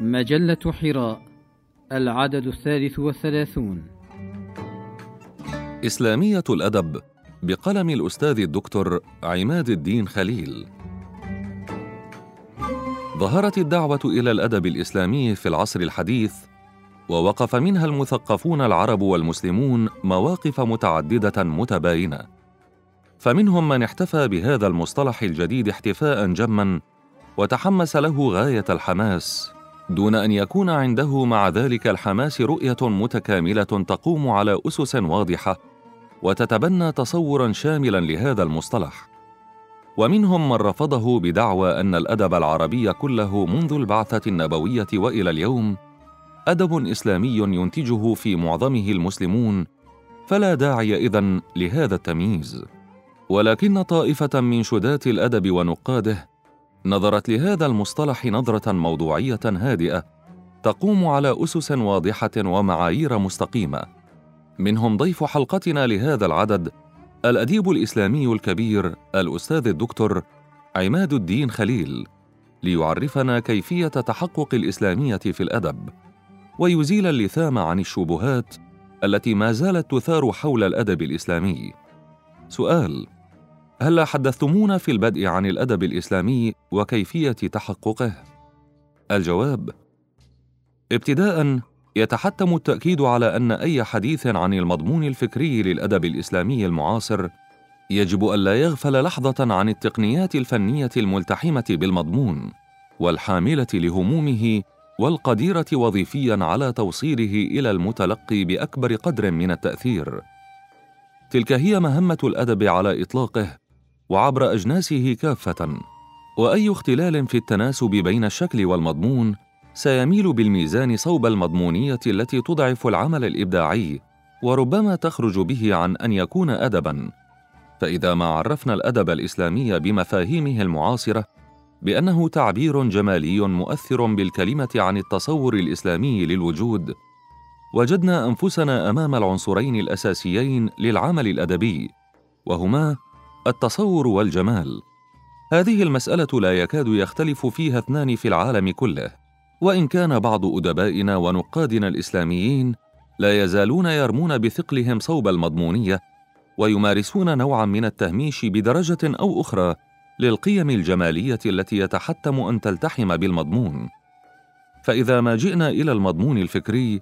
مجلة حراء العدد الثالث والثلاثون. إسلامية الأدب بقلم الأستاذ الدكتور عماد الدين خليل. ظهرت الدعوة إلى الأدب الإسلامي في العصر الحديث ووقف منها المثقفون العرب والمسلمون مواقف متعددة متباينة. فمنهم من احتفى بهذا المصطلح الجديد احتفاء جما وتحمس له غاية الحماس. دون أن يكون عنده مع ذلك الحماس رؤية متكاملة تقوم على أسس واضحة وتتبنى تصورا شاملا لهذا المصطلح. ومنهم من رفضه بدعوى أن الأدب العربي كله منذ البعثة النبوية وإلى اليوم أدب إسلامي ينتجه في معظمه المسلمون فلا داعي إذن لهذا التمييز. ولكن طائفة من شداه الأدب ونقاده نظرت لهذا المصطلح نظرة موضوعية هادئة تقوم على أسس واضحة ومعايير مستقيمة. منهم ضيف حلقتنا لهذا العدد الأديب الإسلامي الكبير الأستاذ الدكتور عماد الدين خليل ليعرفنا كيفية تحقق الإسلامية في الأدب. ويزيل اللثام عن الشبهات التي ما زالت تثار حول الأدب الإسلامي. سؤال هلا حدثتمونا في البدء عن الأدب الإسلامي وكيفية تحققه؟ الجواب ابتداء يتحتم التأكيد على أن أي حديث عن المضمون الفكري للأدب الإسلامي المعاصر يجب الا يغفل لحظة عن التقنيات الفنية الملتحمة بالمضمون والحاملة لهمومه والقديرة وظيفيا على توصيله إلى المتلقي بأكبر قدر من التأثير. تلك هي مهمة الأدب على إطلاقه وعبر أجناسه كافة وأي اختلال في التناسب بين الشكل والمضمون سيميل بالميزان صوب المضمونية التي تضعف العمل الإبداعي وربما تخرج به عن أن يكون ادبا. فإذا ما عرفنا الأدب الإسلامي بمفاهيمه المعاصرة بأنه تعبير جمالي مؤثر بالكلمة عن التصور الإسلامي للوجود وجدنا أنفسنا أمام العنصرين الأساسيين للعمل الأدبي وهما التصور والجمال. هذه المسألة لا يكاد يختلف فيها اثنان في العالم كله. وإن كان بعض أدبائنا ونقادنا الإسلاميين لا يزالون يرمون بثقلهم صوب المضمونية ويمارسون نوعا من التهميش بدرجة أو أخرى للقيم الجمالية التي يتحتم أن تلتحم بالمضمون. فإذا ما جئنا إلى المضمون الفكري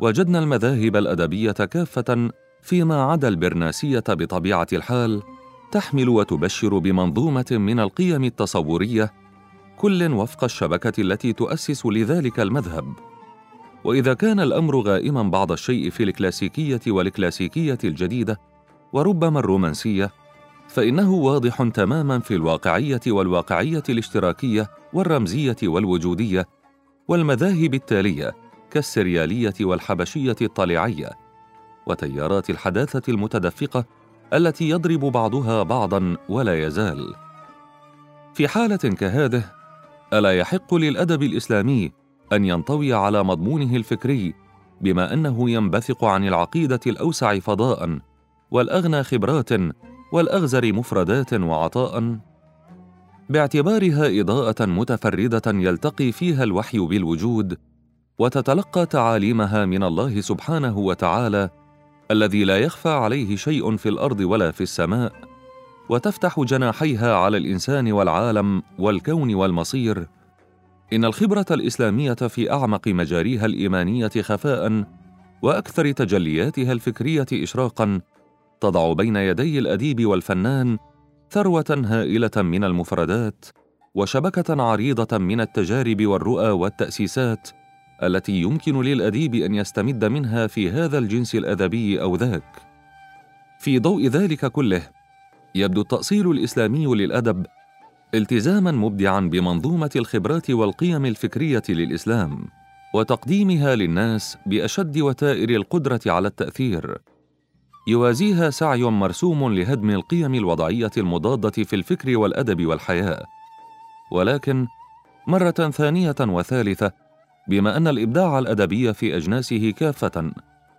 وجدنا المذاهب الأدبية كافة فيما عدا البرناسية بطبيعة الحال تحمل وتبشر بمنظومة من القيم التصورية كل وفق الشبكة التي تؤسس لذلك المذهب. وإذا كان الأمر غائما بعض الشيء في الكلاسيكية والكلاسيكية الجديدة وربما الرومانسية فإنه واضح تماما في الواقعية والواقعية الاشتراكية والرمزية والوجودية والمذاهب التالية كالسريالية والحبشية الطالعيه وتيارات الحداثة المتدفقة التي يضرب بعضها بعضا ولا يزال. في حالة كهذه ألا يحق للأدب الإسلامي أن ينطوي على مضمونه الفكري بما أنه ينبثق عن العقيدة الأوسع فضاء والأغنى خبرات والأغزر مفردات وعطاء. باعتبارها إضاءة متفردة يلتقي فيها الوحي بالوجود وتتلقى تعاليمها من الله سبحانه وتعالى الذي لا يخفى عليه شيء في الأرض ولا في السماء وتفتح جناحيها على الإنسان والعالم والكون والمصير. إن الخبرة الإسلامية في أعمق مجاريها الإيمانية خفاء وأكثر تجلياتها الفكرية اشراقا تضع بين يدي الأديب والفنان ثروة هائلة من المفردات وشبكة عريضة من التجارب والرؤى والتأسيسات التي يمكن للأديب أن يستمد منها في هذا الجنس الأدبي أو ذاك. في ضوء ذلك كله يبدو التأصيل الإسلامي للأدب التزاما مبدعا بمنظومة الخبرات والقيم الفكرية للإسلام وتقديمها للناس بأشد وتائر القدرة على التأثير. يوازيها سعي مرسوم لهدم القيم الوضعية المضادة في الفكر والأدب والحياة. ولكن مرة ثانية وثالثة بما أن الإبداع الأدبي في أجناسه كافة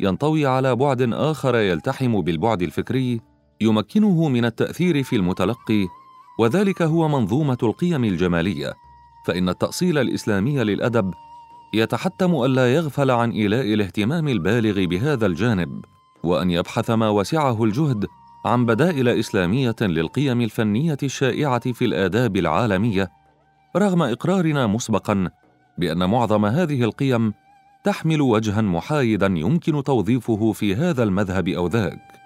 ينطوي على بعد آخر يلتحم بالبعد الفكري يمكنه من التأثير في المتلقي وذلك هو منظومة القيم الجمالية فإن التأصيل الإسلامي للأدب يتحتم الا يغفل عن إيلاء الاهتمام البالغ بهذا الجانب وأن يبحث ما وسعه الجهد عن بدائل إسلامية للقيم الفنية الشائعة في الآداب العالمية رغم إقرارنا مسبقا بأن معظم هذه القيم تحمل وجها محايدا يمكن توظيفه في هذا المذهب أو ذاك.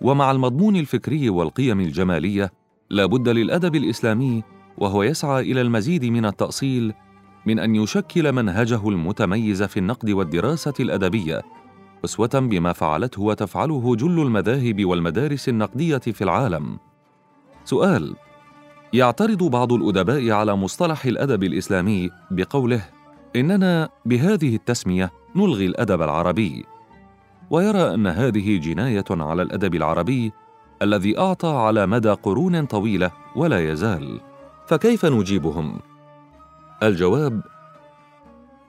ومع المضمون الفكري والقيم الجمالية لا بد للأدب الإسلامي وهو يسعى إلى المزيد من التأصيل من أن يشكل منهجه المتميز في النقد والدراسة الأدبية. أسوة بما فعلته وتفعله جل المذاهب والمدارس النقدية في العالم. سؤال يعترض بعض الأدباء على مصطلح الأدب الإسلامي بقوله إننا بهذه التسمية نلغي الأدب العربي. ويرى أن هذه جناية على الأدب العربي الذي أعطى على مدى قرون طويلة ولا يزال. فكيف نجيبهم؟ الجواب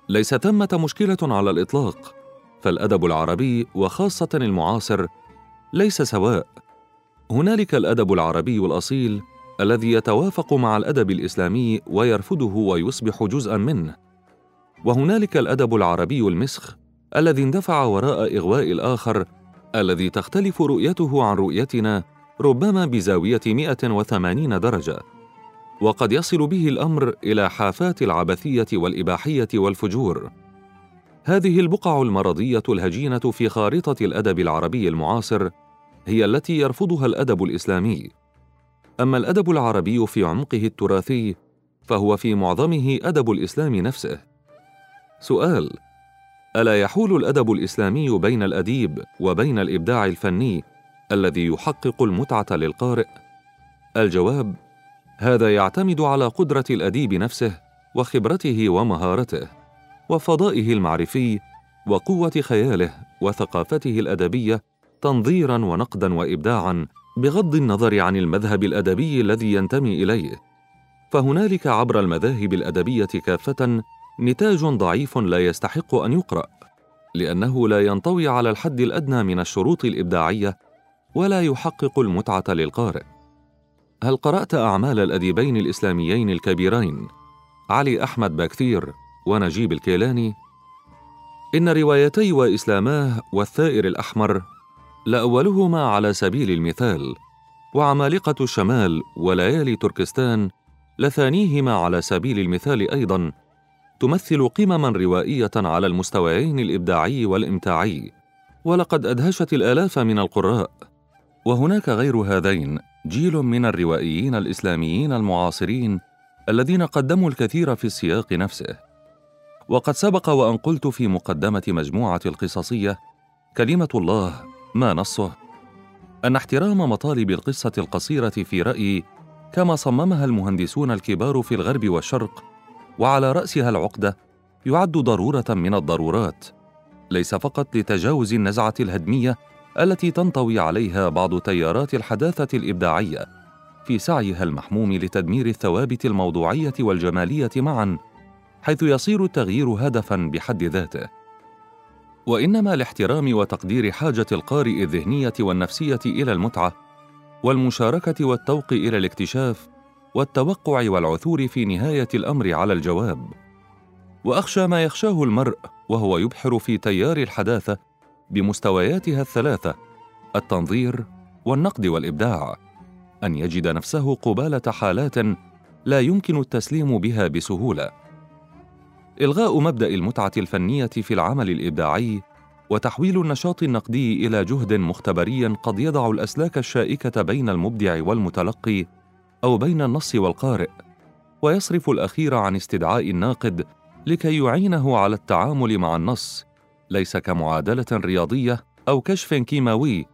ليس ثمه مشكلة على الإطلاق. فالأدب العربي وخاصة المعاصر ليس سواء. هنالك الأدب العربي الأصيل الذي يتوافق مع الأدب الإسلامي ويرفضه ويصبح جزءا منه. وهنالك الأدب العربي المسخ الذي اندفع وراء إغواء الآخر الذي تختلف رؤيته عن رؤيتنا ربما بزاوية 180 درجة. وقد يصل به الأمر إلى حافات العبثية والإباحية والفجور. هذه البقع المرضية الهجينة في خارطة الأدب العربي المعاصر هي التي يرفضها الأدب الإسلامي. أما الأدب العربي في عمقه التراثي فهو في معظمه أدب الإسلام نفسه. سؤال ألا يحول الأدب الإسلامي بين الأديب وبين الإبداع الفني الذي يحقق المتعة للقارئ؟ الجواب هذا يعتمد على قدرة الأديب نفسه وخبرته ومهارته. وفضائه المعرفي وقوة خياله وثقافته الأدبية تنظيرا ونقدا وابداعا بغض النظر عن المذهب الأدبي الذي ينتمي إليه. فهنالك عبر المذاهب الأدبية كافة نتاج ضعيف لا يستحق أن يقرأ لأنه لا ينطوي على الحد الأدنى من الشروط الإبداعية ولا يحقق المتعة للقارئ. هل قرأت أعمال الأديبين الإسلاميين الكبيرين؟ علي أحمد باكثير ونجيب الكيلاني. إن روايتي وإسلاماه والثائر الأحمر لأولهما على سبيل المثال وعمالقة الشمال وليالي تركستان لثانيهما على سبيل المثال أيضا تمثل قمما روائية على المستويين الإبداعي والإمتاعي. ولقد أدهشت الآلاف من القراء. وهناك غير هذين جيل من الروائيين الإسلاميين المعاصرين الذين قدموا الكثير في السياق نفسه. وقد سبق وأن قلت في مقدمة مجموعة القصصية كلمة الله ما نصه؟ أن احترام مطالب القصة القصيرة في رأيي كما صممها المهندسون الكبار في الغرب والشرق وعلى رأسها العقدة يعد ضرورة من الضرورات ليس فقط لتجاوز النزعة الهدمية التي تنطوي عليها بعض تيارات الحداثة الإبداعية في سعيها المحموم لتدمير الثوابت الموضوعية والجمالية معا حيث يصير التغيير هدفا بحد ذاته. وإنما لاحترام وتقدير حاجة القارئ الذهنية والنفسية إلى المتعة والمشاركة والتوق إلى الاكتشاف والتوقع والعثور في نهاية الأمر على الجواب. وأخشى ما يخشاه المرء وهو يبحر في تيار الحداثة بمستوياتها الثلاثة التنظير والنقد والإبداع أن يجد نفسه قبالة حالات لا يمكن التسليم بها بسهولة. إلغاء مبدأ المتعة الفنية في العمل الإبداعي وتحويل النشاط النقدي إلى جهد مختبري قد يضع الأسلاك الشائكة بين المبدع والمتلقي أو بين النص والقارئ ويصرف الأخير عن استدعاء الناقد لكي يعينه على التعامل مع النص ليس كمعادلة رياضية أو كشف كيماوي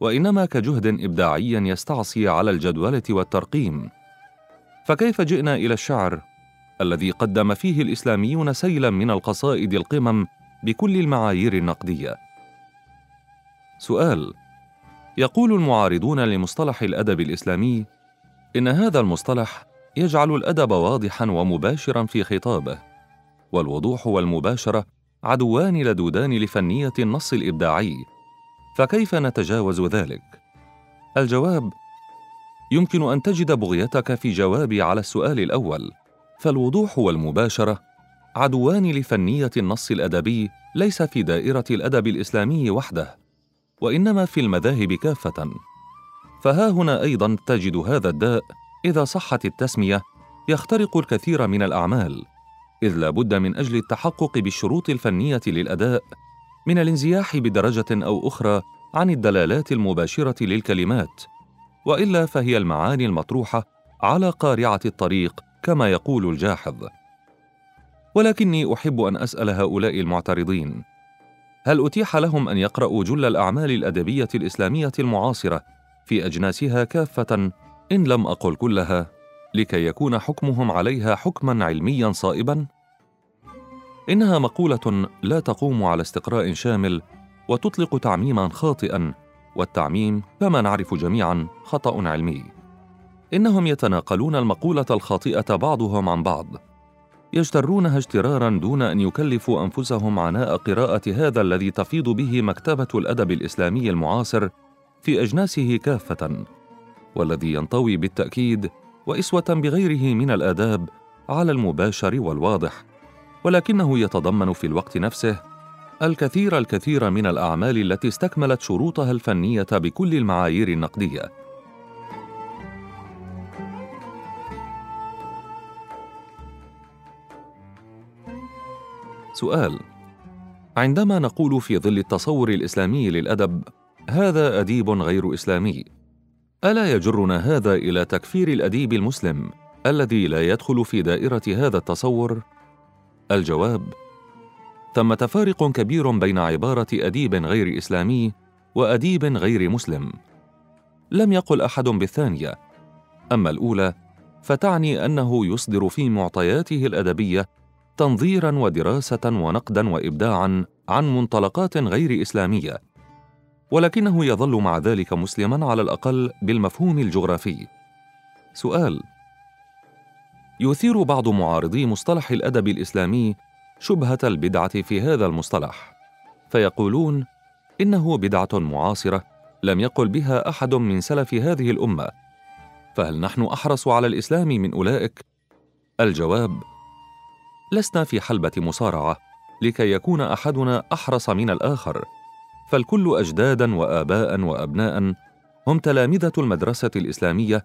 وإنما كجهد إبداعي يستعصي على الجدولة والترقيم. فكيف جئنا إلى الشعر؟ الذي قدم فيه الإسلاميون سيلا من القصائد القمم بكل المعايير النقدية. سؤال يقول المعارضون لمصطلح الأدب الإسلامي إن هذا المصطلح يجعل الأدب واضحا ومباشرا في خطابه والوضوح والمباشرة عدوان لدودان لفنية النص الإبداعي فكيف نتجاوز ذلك؟ الجواب يمكن أن تجد بغيتك في جوابي على السؤال الأول. فالوضوح والمباشرة عدوان لفنية النص الأدبي ليس في دائرة الأدب الإسلامي وحده وإنما في المذاهب كافة. فها هنا أيضا تجد هذا الداء إذا صحت التسمية يخترق الكثير من الأعمال إذ لا بد من أجل التحقق بالشروط الفنية للأداء من الانزياح بدرجة أو أخرى عن الدلالات المباشرة للكلمات وإلا فهي المعاني المطروحة على قارعة الطريق كما يقول الجاحظ. ولكني أحب أن أسأل هؤلاء المعترضين هل أتيح لهم أن يقرأوا جل الأعمال الأدبية الإسلامية المعاصرة في أجناسها كافة إن لم أقل كلها لكي يكون حكمهم عليها حكما علميا صائبا؟ إنها مقولة لا تقوم على استقراء شامل وتطلق تعميما خاطئا والتعميم كما نعرف جميعا خطأ علمي. إنهم يتناقلون المقولة الخاطئة بعضهم عن بعض. يجترونها اجترارا دون أن يكلفوا أنفسهم عناء قراءة هذا الذي تفيض به مكتبة الأدب الإسلامي المعاصر في أجناسه كافة والذي ينطوي بالتأكيد وإسوة بغيره من الآداب على المباشر والواضح ولكنه يتضمن في الوقت نفسه الكثير الكثير من الأعمال التي استكملت شروطها الفنية بكل المعايير النقدية. سؤال. عندما نقول في ظل التصور الإسلامي للأدب هذا أديب غير إسلامي. ألا يجرنا هذا إلى تكفير الأديب المسلم الذي لا يدخل في دائرة هذا التصور؟ الجواب ثمة فارق كبير بين عبارة أديب غير إسلامي وأديب غير مسلم. لم يقل أحد بالثانية. أما الأولى فتعني أنه يصدر في معطياته الأدبية تنظيرا ودراسة ونقدا وابداعا عن منطلقات غير إسلامية ولكنه يظل مع ذلك مسلما على الأقل بالمفهوم الجغرافي. سؤال يثير بعض معارضي مصطلح الأدب الإسلامي شبهة البدعة في هذا المصطلح فيقولون إنه بدعة معاصرة لم يقل بها أحد من سلف هذه الأمة فهل نحن أحرص على الإسلام من أولئك؟ الجواب لسنا في حلبة مصارعة لكي يكون أحدنا أحرص من الآخر. فالكل أجدادا وآباء وأبناء هم تلامذة المدرسة الإسلامية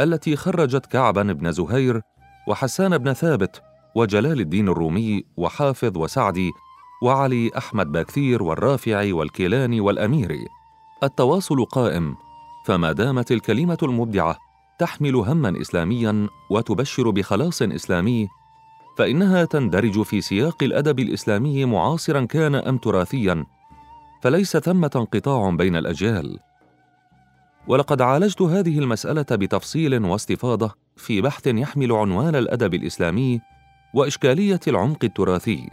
التي خرجت كعبا بن زهير وحسان بن ثابت وجلال الدين الرومي وحافظ وسعدي وعلي أحمد باكثير والرافعي والكيلاني والاميري التواصل قائم فما دامت الكلمة المبدعة تحمل هما اسلاميا وتبشر بخلاص إسلامي فإنها تندرج في سياق الأدب الإسلامي معاصرا كان أم تراثيا فليس ثمة انقطاع بين الأجيال. ولقد عالجت هذه المسألة بتفصيل واستفاضة في بحث يحمل عنوان الأدب الإسلامي وإشكالية العمق التراثي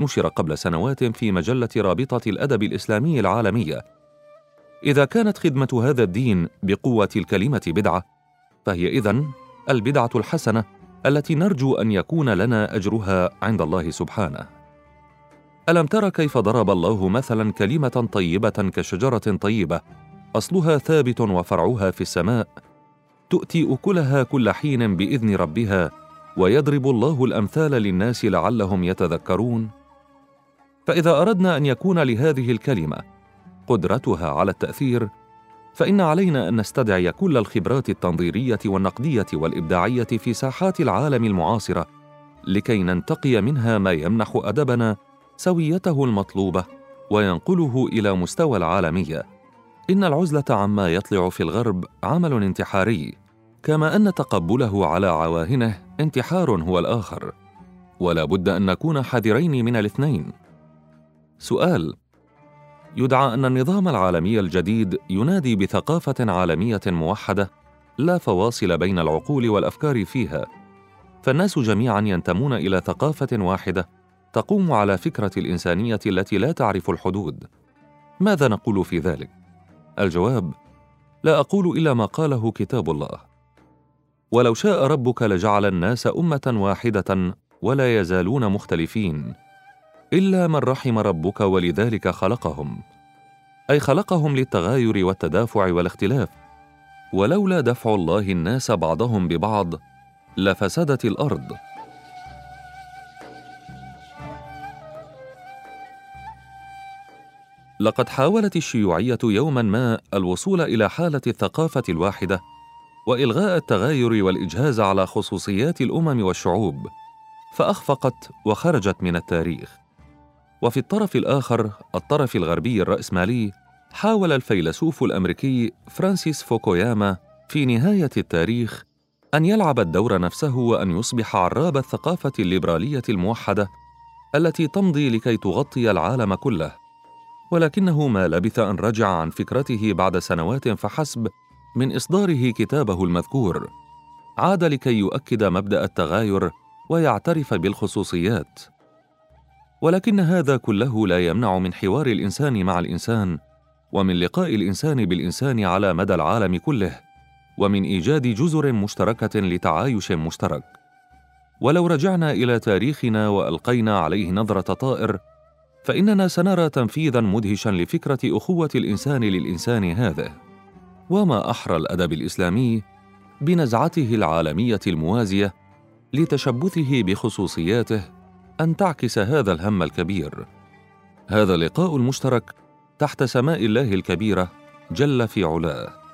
نشر قبل سنوات في مجلة رابطة الأدب الإسلامي العالمية. إذا كانت خدمة هذا الدين بقوة الكلمة بدعة فهي إذن البدعة الحسنة. التي نرجو أن يكون لنا أجرها عند الله سبحانه. ألم تر كيف ضرب الله مثلا كلمة طيبة كشجرة طيبة أصلها ثابت وفرعها في السماء تؤتي أكلها كل حين بإذن ربها ويضرب الله الأمثال للناس لعلهم يتذكرون؟ فإذا أردنا أن يكون لهذه الكلمة قدرتها على التأثير فإن علينا أن نستدعي كل الخبرات التنظيرية والنقدية والإبداعية في ساحات العالم المعاصرة لكي ننتقي منها ما يمنح أدبنا سويته المطلوبة وينقله إلى مستوى العالمية. إن العزلة عما يطلع في الغرب عمل انتحاري كما أن تقبله على عواهنه انتحار هو الآخر. ولا بد أن نكون حذرين من الاثنين. سؤال يدعى أن النظام العالمي الجديد ينادي بثقافة عالمية موحدة لا فواصل بين العقول والأفكار فيها. فالناس جميعا ينتمون إلى ثقافة واحدة تقوم على فكرة الإنسانية التي لا تعرف الحدود. ماذا نقول في ذلك؟ الجواب لا أقول إلا ما قاله كتاب الله. ولو شاء ربك لجعل الناس أمة واحدة ولا يزالون مختلفين. إلا من رحم ربك ولذلك خلقهم. أي خلقهم للتغاير والتدافع والاختلاف. ولولا دفع الله الناس بعضهم ببعض لفسدت الأرض. لقد حاولت الشيوعية يوما ما الوصول إلى حالة الثقافة الواحدة وإلغاء التغاير والإجهاز على خصوصيات الأمم والشعوب فأخفقت وخرجت من التاريخ. وفي الطرف الآخر الطرف الغربي الرأسمالي حاول الفيلسوف الأمريكي فرانسيس فوكوياما في نهاية التاريخ أن يلعب الدور نفسه وأن يصبح عراب الثقافة الليبرالية الموحدة التي تمضي لكي تغطي العالم كله. ولكنه ما لبث أن رجع عن فكرته بعد سنوات فحسب من إصداره كتابه المذكور. عاد لكي يؤكد مبدأ التغاير ويعترف بالخصوصيات. ولكن هذا كله لا يمنع من حوار الإنسان مع الإنسان ومن لقاء الإنسان بالإنسان على مدى العالم كله ومن إيجاد جزر مشتركة لتعايش مشترك. ولو رجعنا إلى تاريخنا وألقينا عليه نظرة طائر فإننا سنرى تنفيذا مدهشا لفكرة أخوة الإنسان للإنسان هذه وما أحرى الأدب الإسلامي بنزعته العالمية الموازية لتشبثه بخصوصياته أن تعكس هذا الهم الكبير. هذا اللقاء المشترك تحت سماء الله الكبيرة جل في علاه.